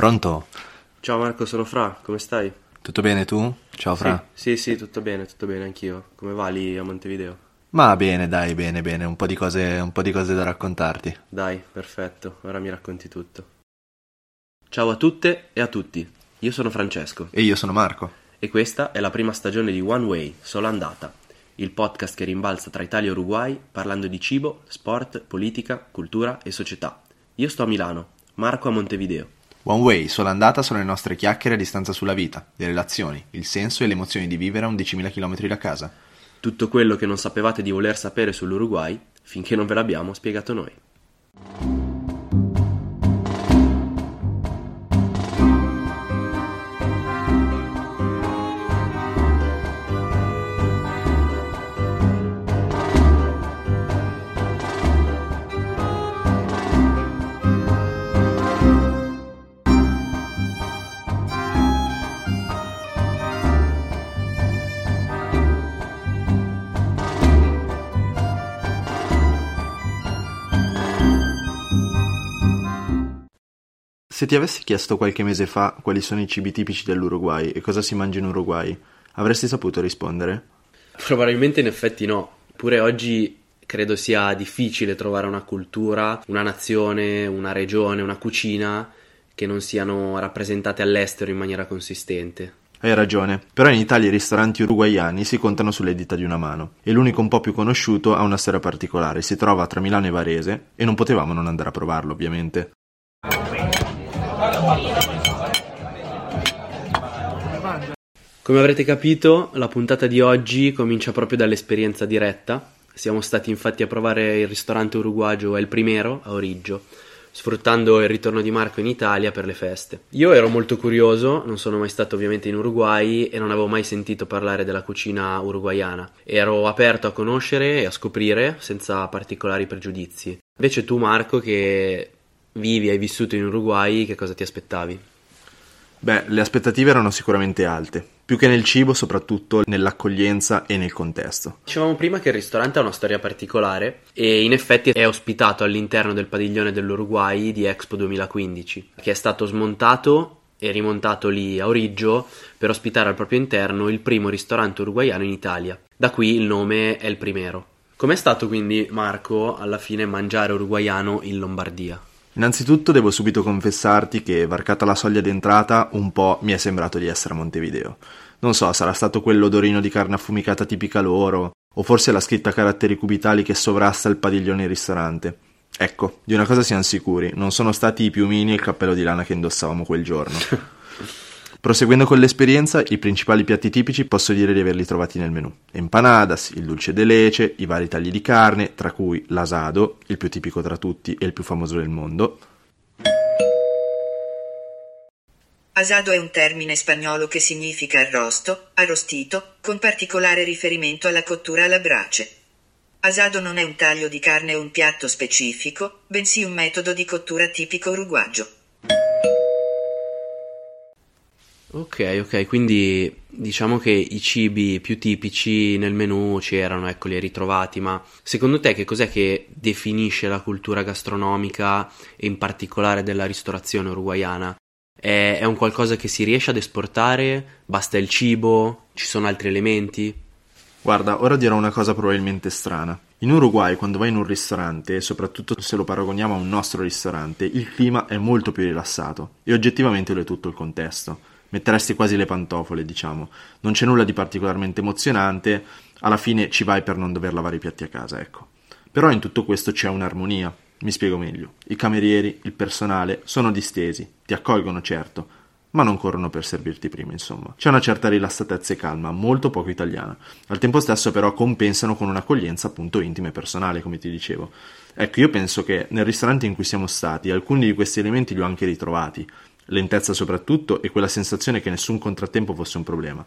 Pronto? Ciao Marco, sono Fra, come stai? Tutto bene tu? Ciao Fra. Sì, sì, sì, tutto bene, tutto bene anch'io. Come va lì a Montevideo? Ma bene, dai, bene, bene, un po' di cose, un po' di cose da raccontarti. Dai, perfetto, ora mi racconti tutto. Ciao a tutte e a tutti, io sono Francesco E io sono Marco. e questa è la prima stagione di One Way, solo andata, il podcast che rimbalza tra Italia e Uruguay parlando di cibo, sport, politica, cultura e società. Io sto a Milano, Marco a Montevideo. One Way, sola andata sono le nostre chiacchiere a distanza sulla vita, le relazioni, il senso e le emozioni di vivere a 11.000 km da casa. Tutto quello che non sapevate di voler sapere sull'Uruguay finché non ve l'abbiamo spiegato noi. Se ti avessi chiesto qualche mese fa quali sono i cibi tipici dell'Uruguay e cosa si mangia in Uruguay, avresti saputo rispondere? Probabilmente in effetti no. Pure oggi credo sia difficile trovare una cultura, una nazione, una regione, una cucina che non siano rappresentate all'estero in maniera consistente. Hai ragione, però in Italia i ristoranti uruguaiani si contano sulle dita di una mano e l'unico un po' più conosciuto ha una storia particolare, si trova tra Milano e Varese e non potevamo non andare a provarlo ovviamente. Come avrete capito, la puntata di oggi comincia proprio dall'esperienza diretta. Siamo stati infatti a provare il ristorante uruguagio El Primero a Origgio, sfruttando il ritorno di Marco in Italia per le feste. Io ero molto curioso, non sono mai stato ovviamente in Uruguay e non avevo mai sentito parlare della cucina uruguaiana. Ero aperto a conoscere e a scoprire senza particolari pregiudizi. Invece tu Marco che vivi e hai vissuto in Uruguay, che cosa ti aspettavi? Beh, le aspettative erano sicuramente alte, più che nel cibo, soprattutto nell'accoglienza e nel contesto. Dicevamo prima che il ristorante ha una storia particolare e in effetti è ospitato all'interno del padiglione dell'Uruguay di Expo 2015, che è stato smontato e rimontato lì a Origgio per ospitare al proprio interno il primo ristorante uruguaiano in Italia. Da qui il nome è il primero. Com'è stato quindi, Marco, alla fine mangiare uruguaiano in Lombardia? Innanzitutto devo subito confessarti che, varcata la soglia d'entrata, un po' mi è sembrato di essere a Montevideo. Non so, sarà stato quell'odorino di carne affumicata tipica loro, o forse la scritta a caratteri cubitali che sovrasta il padiglione ristorante. Ecco, di una cosa siamo sicuri, non sono stati i piumini e il cappello di lana che indossavamo quel giorno. Proseguendo con l'esperienza, i principali piatti tipici posso dire di averli trovati nel menù. Empanadas, il dulce de leche, i vari tagli di carne, tra cui l'asado, il più tipico tra tutti e il più famoso del mondo, Asado è un termine spagnolo che significa arrosto, arrostito, con particolare riferimento alla cottura alla brace. Asado non è un taglio di carne o un piatto specifico, bensì un metodo di cottura tipico uruguagio. Ok, ok, quindi diciamo che i cibi più tipici nel menù c'erano, ecco, li hai ritrovati, ma secondo te che cos'è che definisce la cultura gastronomica e in particolare della ristorazione uruguaiana? È, è un qualcosa che si riesce ad esportare? Basta il cibo? Ci sono altri elementi? Guarda, ora dirò una cosa probabilmente strana. In Uruguay, quando vai in un ristorante, soprattutto se lo paragoniamo a un nostro ristorante, il clima è molto più rilassato e oggettivamente lo è tutto il contesto. Metteresti quasi le pantofole, diciamo. Non c'è nulla di particolarmente emozionante, alla fine ci vai per non dover lavare i piatti a casa, ecco. Però in tutto questo c'è un'armonia. Mi spiego meglio. I camerieri, il personale sono distesi, ti accolgono certo, ma non corrono per servirti prima, insomma. C'è una certa rilassatezza e calma, molto poco italiana. Al tempo stesso, però, compensano con un'accoglienza appunto intima e personale, come ti dicevo. Ecco, io penso che nel ristorante in cui siamo stati, alcuni di questi elementi li ho anche ritrovati. Lentezza soprattutto e quella sensazione che nessun contrattempo fosse un problema.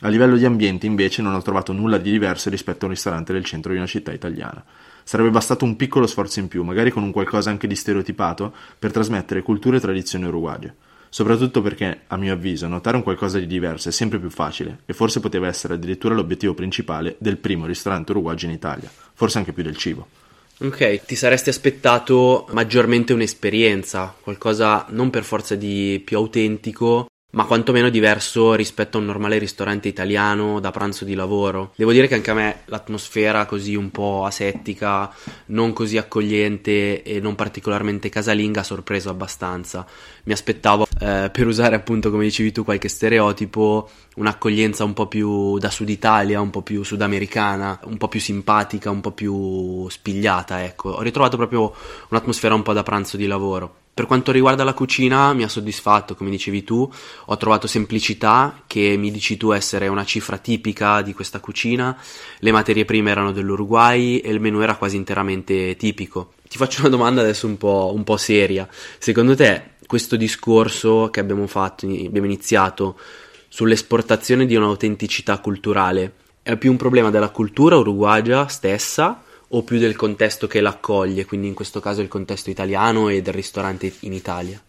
A livello di ambiente, invece, non ho trovato nulla di diverso rispetto a un ristorante del centro di una città italiana. Sarebbe bastato un piccolo sforzo in più, magari con un qualcosa anche di stereotipato, per trasmettere culture e tradizioni uruguagie. Soprattutto perché, a mio avviso, notare un qualcosa di diverso è sempre più facile e forse poteva essere addirittura l'obiettivo principale del primo ristorante uruguagio in Italia, forse anche più del cibo. Ok, ti saresti aspettato maggiormente un'esperienza, qualcosa non per forza di più autentico, ma quantomeno diverso rispetto a un normale ristorante italiano da pranzo di lavoro. Devo dire che anche a me l'atmosfera così un po' asettica, non così accogliente e non particolarmente casalinga ha sorpreso abbastanza. Mi aspettavo, eh, per usare appunto come dicevi tu qualche stereotipo, un'accoglienza un po' più da Sud Italia, un po' più sudamericana, un po' più simpatica, un po' più spigliata, ecco. Ho ritrovato proprio un'atmosfera un po' da pranzo di lavoro. Per quanto riguarda la cucina mi ha soddisfatto, come dicevi tu, ho trovato semplicità che mi dici tu essere una cifra tipica di questa cucina, le materie prime erano dell'Uruguay e il menù era quasi interamente tipico. Ti faccio una domanda adesso un po', un po seria, secondo te questo discorso che abbiamo fatto, abbiamo iniziato sull'esportazione di un'autenticità culturale, è più un problema della cultura uruguagia stessa o più del contesto che l'accoglie, quindi in questo caso il contesto italiano e del ristorante in Italia?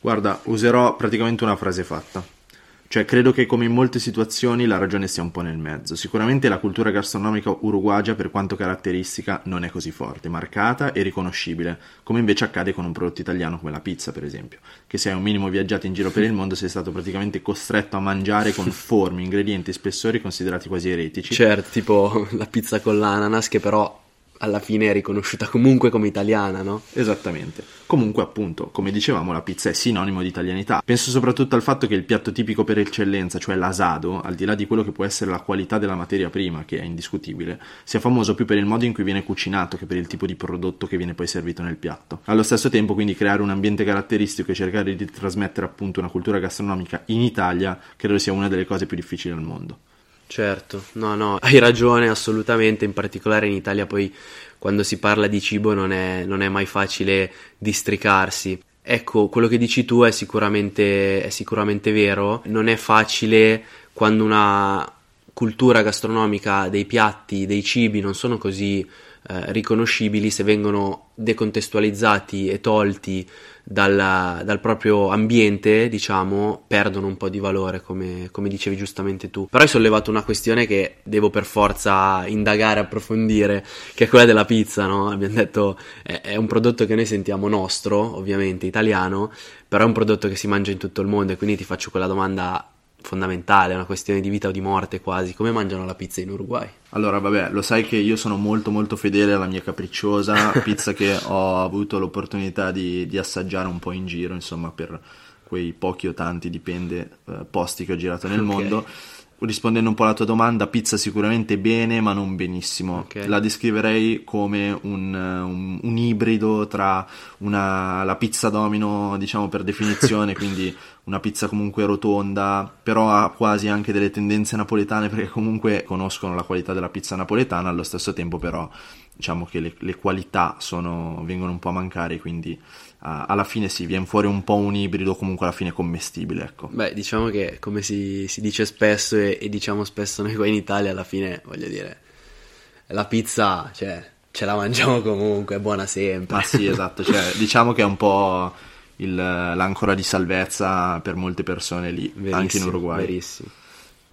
Guarda, userò praticamente una frase fatta. Cioè, credo che come in molte situazioni la ragione sia un po' nel mezzo. Sicuramente la cultura gastronomica uruguagia, per quanto caratteristica, non è così forte, marcata e riconoscibile, come invece accade con un prodotto italiano come la pizza, per esempio, che se hai un minimo viaggiato in giro per il mondo sei stato praticamente costretto a mangiare con forme, ingredienti e spessori considerati quasi eretici. Certo, tipo la pizza con l'ananas, che però alla fine è riconosciuta comunque come italiana, no? Esattamente. Comunque, appunto, come dicevamo, la pizza è sinonimo di italianità. Penso soprattutto al fatto che il piatto tipico per eccellenza, cioè l'asado, al di là di quello che può essere la qualità della materia prima, che è indiscutibile, sia famoso più per il modo in cui viene cucinato che per il tipo di prodotto che viene poi servito nel piatto. Allo stesso tempo, quindi, creare un ambiente caratteristico e cercare di trasmettere appunto una cultura gastronomica in Italia credo sia una delle cose più difficili al mondo. Certo, no, no, hai ragione assolutamente, in particolare in Italia poi quando si parla di cibo non è, non è mai facile districarsi. Ecco, quello che dici tu è sicuramente, è sicuramente vero, non è facile quando una cultura gastronomica dei piatti, dei cibi non sono così eh, riconoscibili se vengono decontestualizzati e tolti dal, dal, proprio ambiente, diciamo, perdono un po' di valore, come, come, dicevi giustamente tu. Però hai sollevato una questione che devo per forza indagare, approfondire, che è quella della pizza, no? Abbiamo detto è, è un prodotto che noi sentiamo nostro, ovviamente italiano, però è un prodotto che si mangia in tutto il mondo e quindi ti faccio quella domanda fondamentale, una questione di vita o di morte quasi. Come mangiano la pizza in Uruguay? Allora, vabbè, lo sai che io sono molto molto fedele alla mia capricciosa pizza che ho avuto l'opportunità di, di, assaggiare un po' in giro, insomma, per quei pochi o tanti, dipende, eh, posti che ho girato nel okay. mondo rispondendo un po' alla tua domanda, pizza sicuramente bene, ma non benissimo. Okay. La descriverei come un, un, un ibrido tra una, la pizza domino, diciamo per definizione, quindi una pizza comunque rotonda, però ha quasi anche delle tendenze napoletane perché comunque conoscono la qualità della pizza napoletana, allo stesso tempo però diciamo che le, le qualità sono, vengono un po' a mancare, quindi alla fine sì, viene fuori un po' un ibrido comunque alla fine commestibile. Ecco. Beh, diciamo che come si, si dice spesso e, e, diciamo spesso noi qua in Italia, alla fine voglio dire, la pizza, cioè, ce la mangiamo comunque, è buona sempre. Ah sì, esatto, cioè, diciamo che è un po' il, l'ancora di salvezza per molte persone lì, verissimo, anche in Uruguay. Verissimo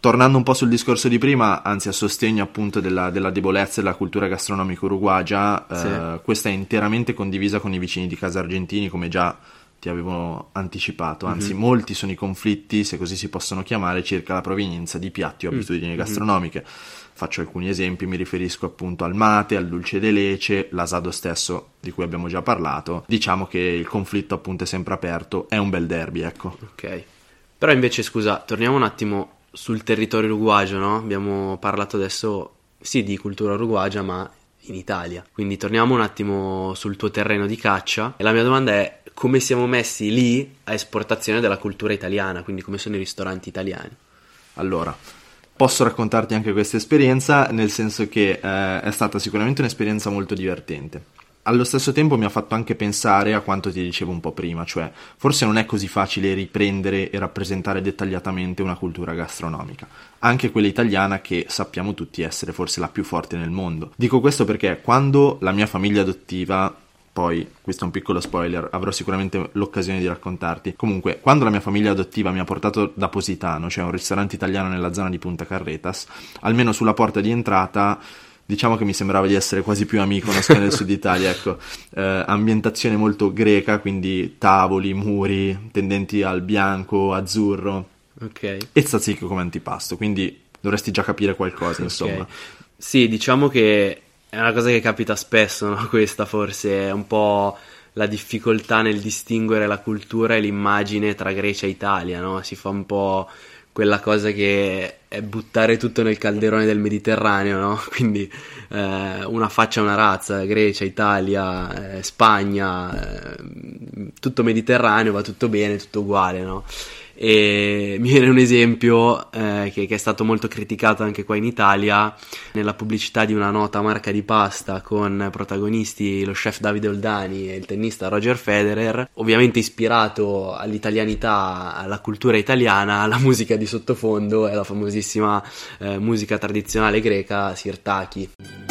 tornando un po' sul discorso di prima, anzi a sostegno appunto della, della debolezza della cultura gastronomica uruguagia, sì. eh, questa è interamente condivisa con i vicini di casa argentini, come già ti avevo anticipato, anzi mm-hmm. molti sono i conflitti, se così si possono chiamare, circa la provenienza di piatti o mm. abitudini mm-hmm. gastronomiche. Faccio alcuni esempi, mi riferisco appunto al mate, al dulce de lece, l'asado stesso di cui abbiamo già parlato. Diciamo che il conflitto appunto è sempre aperto, è un bel derby, ecco. Ok. Però invece scusa, torniamo un attimo sul territorio uruguagio, no? Abbiamo parlato adesso sì di cultura uruguagia, ma in Italia. Quindi torniamo un attimo sul tuo terreno di caccia e la mia domanda è come siamo messi lì a esportazione della cultura italiana, quindi come sono i ristoranti italiani. Allora, posso raccontarti anche questa esperienza, nel senso che eh, è stata sicuramente un'esperienza molto divertente allo stesso tempo mi ha fatto anche pensare a quanto ti dicevo un po' prima, cioè forse non è così facile riprendere e rappresentare dettagliatamente una cultura gastronomica, anche quella italiana che sappiamo tutti essere forse la più forte nel mondo. Dico questo perché quando la mia famiglia adottiva poi questo è un piccolo spoiler, avrò sicuramente l'occasione di raccontarti. Comunque, quando la mia famiglia adottiva mi ha portato da Positano, cioè un ristorante italiano nella zona di Punta Carretas, almeno sulla porta di entrata diciamo che mi sembrava di essere quasi più amico nascosto nel sud Italia, ecco, eh, ambientazione molto greca, quindi tavoli, muri, tendenti al bianco, azzurro, Ok. e tzatziki come antipasto, quindi dovresti già capire qualcosa, insomma. Ok. Sì, diciamo che è una cosa che capita spesso, no? Questa forse è un po' la difficoltà nel distinguere la cultura e l'immagine tra Grecia e Italia, no? Si fa un po' quella cosa che è buttare tutto nel calderone del Mediterraneo, no? Quindi eh, una faccia una razza, Grecia, Italia, eh, Spagna, eh, tutto Mediterraneo, va tutto bene, tutto uguale, no? E mi viene un esempio eh, che, che è stato molto criticato anche qua in Italia nella pubblicità di una nota marca di pasta con protagonisti lo chef Davide Oldani e il tennista Roger Federer, ovviamente ispirato all'italianità, alla cultura italiana, la musica di sottofondo è la famosissima eh, musica tradizionale greca Sirtaki.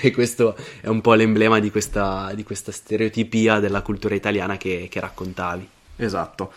E questo è un po' l'emblema di questa, di questa stereotipia della cultura italiana che, che raccontavi. Esatto.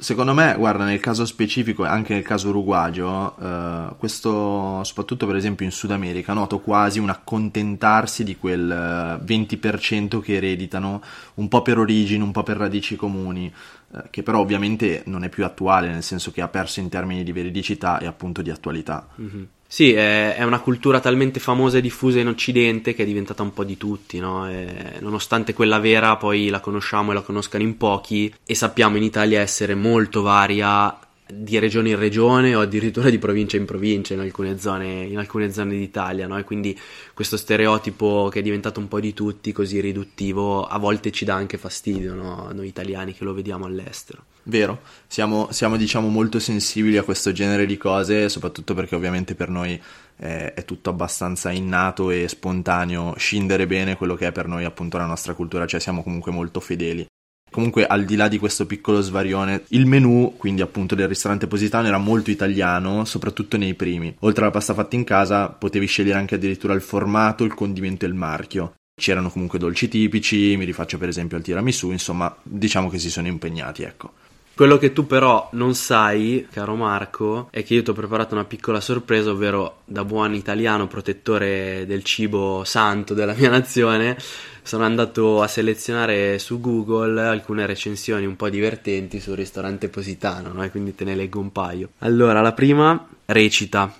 Secondo me, guarda, nel caso specifico e anche nel caso uruguagio, eh, questo, soprattutto per esempio in Sud America, noto quasi un accontentarsi di quel eh, 20% che ereditano un po' per origine, un po' per radici comuni, eh, che però ovviamente non è più attuale, nel senso che ha perso in termini di veridicità e appunto di attualità. Mhm. Sì, è, è una cultura talmente famosa e diffusa in Occidente che è diventata un po' di tutti, no? E nonostante quella vera poi la conosciamo e la conoscano in pochi e sappiamo in Italia essere molto varia di regione in regione o addirittura di provincia in provincia in alcune zone, in alcune zone d'Italia, no? E quindi questo stereotipo che è diventato un po' di tutti, così riduttivo, a volte ci dà anche fastidio, no? Noi italiani che lo vediamo all'estero. Vero, siamo, siamo, diciamo molto sensibili a questo genere di cose, soprattutto perché ovviamente per noi è, è, tutto abbastanza innato e spontaneo scindere bene quello che è per noi appunto la nostra cultura, cioè siamo comunque molto fedeli. Comunque, al di là di questo piccolo svarione, il menù, quindi appunto del ristorante Positano, era molto italiano, soprattutto nei primi. Oltre alla pasta fatta in casa, potevi scegliere anche addirittura il formato, il condimento e il marchio. C'erano comunque dolci tipici, mi rifaccio per esempio al tiramisù, insomma, diciamo che si sono impegnati, ecco. Quello che tu però non sai, caro Marco, è che io ti ho preparato una piccola sorpresa, ovvero da buon italiano protettore del cibo santo della mia nazione, sono andato a selezionare su Google alcune recensioni un po' divertenti sul ristorante Positano, no? e quindi te ne leggo un paio. Allora, la prima recita: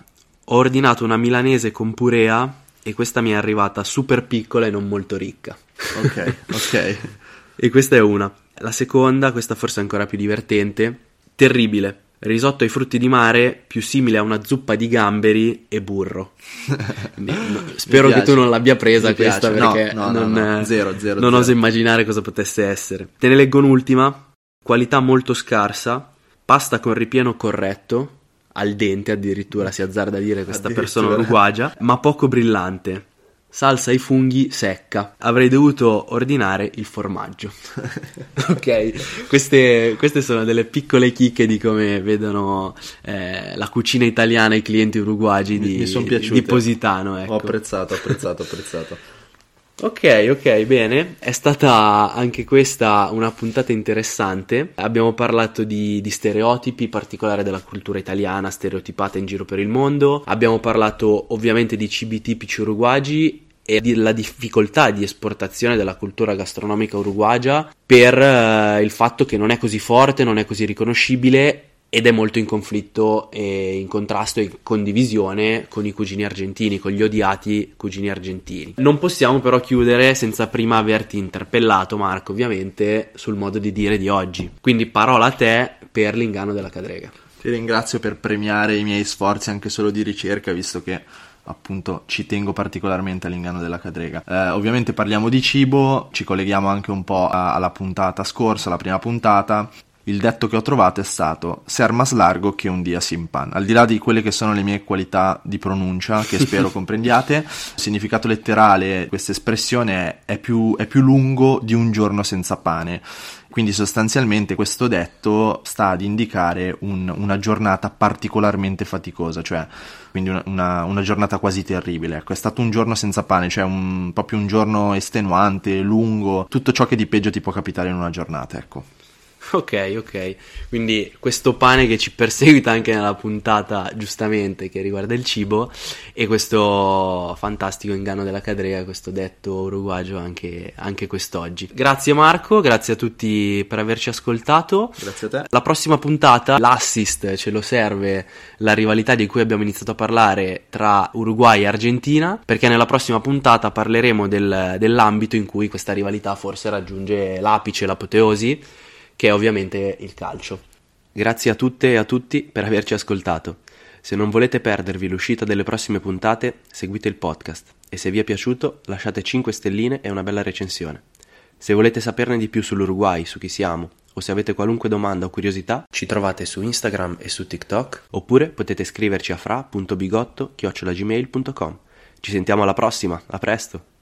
Ho ordinato una milanese con purea e questa mi è arrivata super piccola e non molto ricca. Ok, ok. e questa è una. La seconda, questa forse è ancora più divertente, terribile. Risotto ai frutti di mare più simile a una zuppa di gamberi e burro. No, spero che tu non l'abbia presa Mi questa piace. perché No, no, non, no, no. Zero, zero, non zero. oso immaginare cosa potesse essere. Te ne leggo un'ultima. Qualità molto scarsa, pasta con ripieno corretto, al dente addirittura si azzarda a dire questa persona uruguagia, ma poco brillante. Salsa ai funghi secca. Avrei dovuto ordinare il formaggio. ok, queste, queste sono delle piccole chicche di come vedono eh, la cucina italiana i clienti uruguagi Mi- di, mi piaciute. di Positano. Ecco. Ho apprezzato, apprezzato, apprezzato. Ok, ok, bene. È stata anche questa una puntata interessante. Abbiamo parlato di, di stereotipi, in particolare della cultura italiana stereotipata in giro per il mondo. Abbiamo parlato ovviamente di cibi tipici uruguagi e della difficoltà di esportazione della cultura gastronomica uruguagia per eh, il fatto che non è così forte, non è così riconoscibile ed è molto in conflitto e in contrasto e in condivisione con i cugini argentini, con gli odiati cugini argentini. Non possiamo però chiudere senza prima averti interpellato, Marco, ovviamente, sul modo di dire di oggi. Quindi parola a te per l'inganno della cadrega. Ti ringrazio per premiare i miei sforzi anche solo di ricerca, visto che appunto ci tengo particolarmente all'inganno della cadrega. Eh, ovviamente parliamo di cibo, ci colleghiamo anche un po' alla puntata scorsa, la prima puntata. Il detto che ho trovato è stato ser más largo che un dia sin pan. Al di là di quelle che sono le mie qualità di pronuncia, che spero comprendiate, il significato letterale di questa espressione è, è, più, è più lungo di un giorno senza pane. Quindi sostanzialmente questo detto sta ad indicare un, una giornata particolarmente faticosa, cioè quindi una, una, una, giornata quasi terribile. Ecco, è stato un giorno senza pane, cioè un, proprio un giorno estenuante, lungo, tutto ciò che di peggio ti può capitare in una giornata, ecco. Ok, ok. Quindi questo pane che ci perseguita anche nella puntata, giustamente, che riguarda il cibo, e questo fantastico inganno della cadrea, questo detto uruguagio anche, anche quest'oggi. Grazie Marco, grazie a tutti per averci ascoltato. Grazie a te. La prossima puntata, l'assist ce lo serve la rivalità di cui abbiamo iniziato a parlare tra Uruguay e Argentina, perché nella prossima puntata parleremo del, dell'ambito in cui questa rivalità forse raggiunge l'apice, l'apoteosi che è ovviamente il calcio. Grazie a tutte e a tutti per averci ascoltato. Se non volete perdervi l'uscita delle prossime puntate, seguite il podcast e se vi è piaciuto lasciate 5 stelline e una bella recensione. Se volete saperne di più sull'Uruguay, su chi siamo, o se avete qualunque domanda o curiosità, ci trovate su Instagram e su TikTok, oppure potete scriverci a fra.bigotto.gmail.com. Ci sentiamo alla prossima, a presto!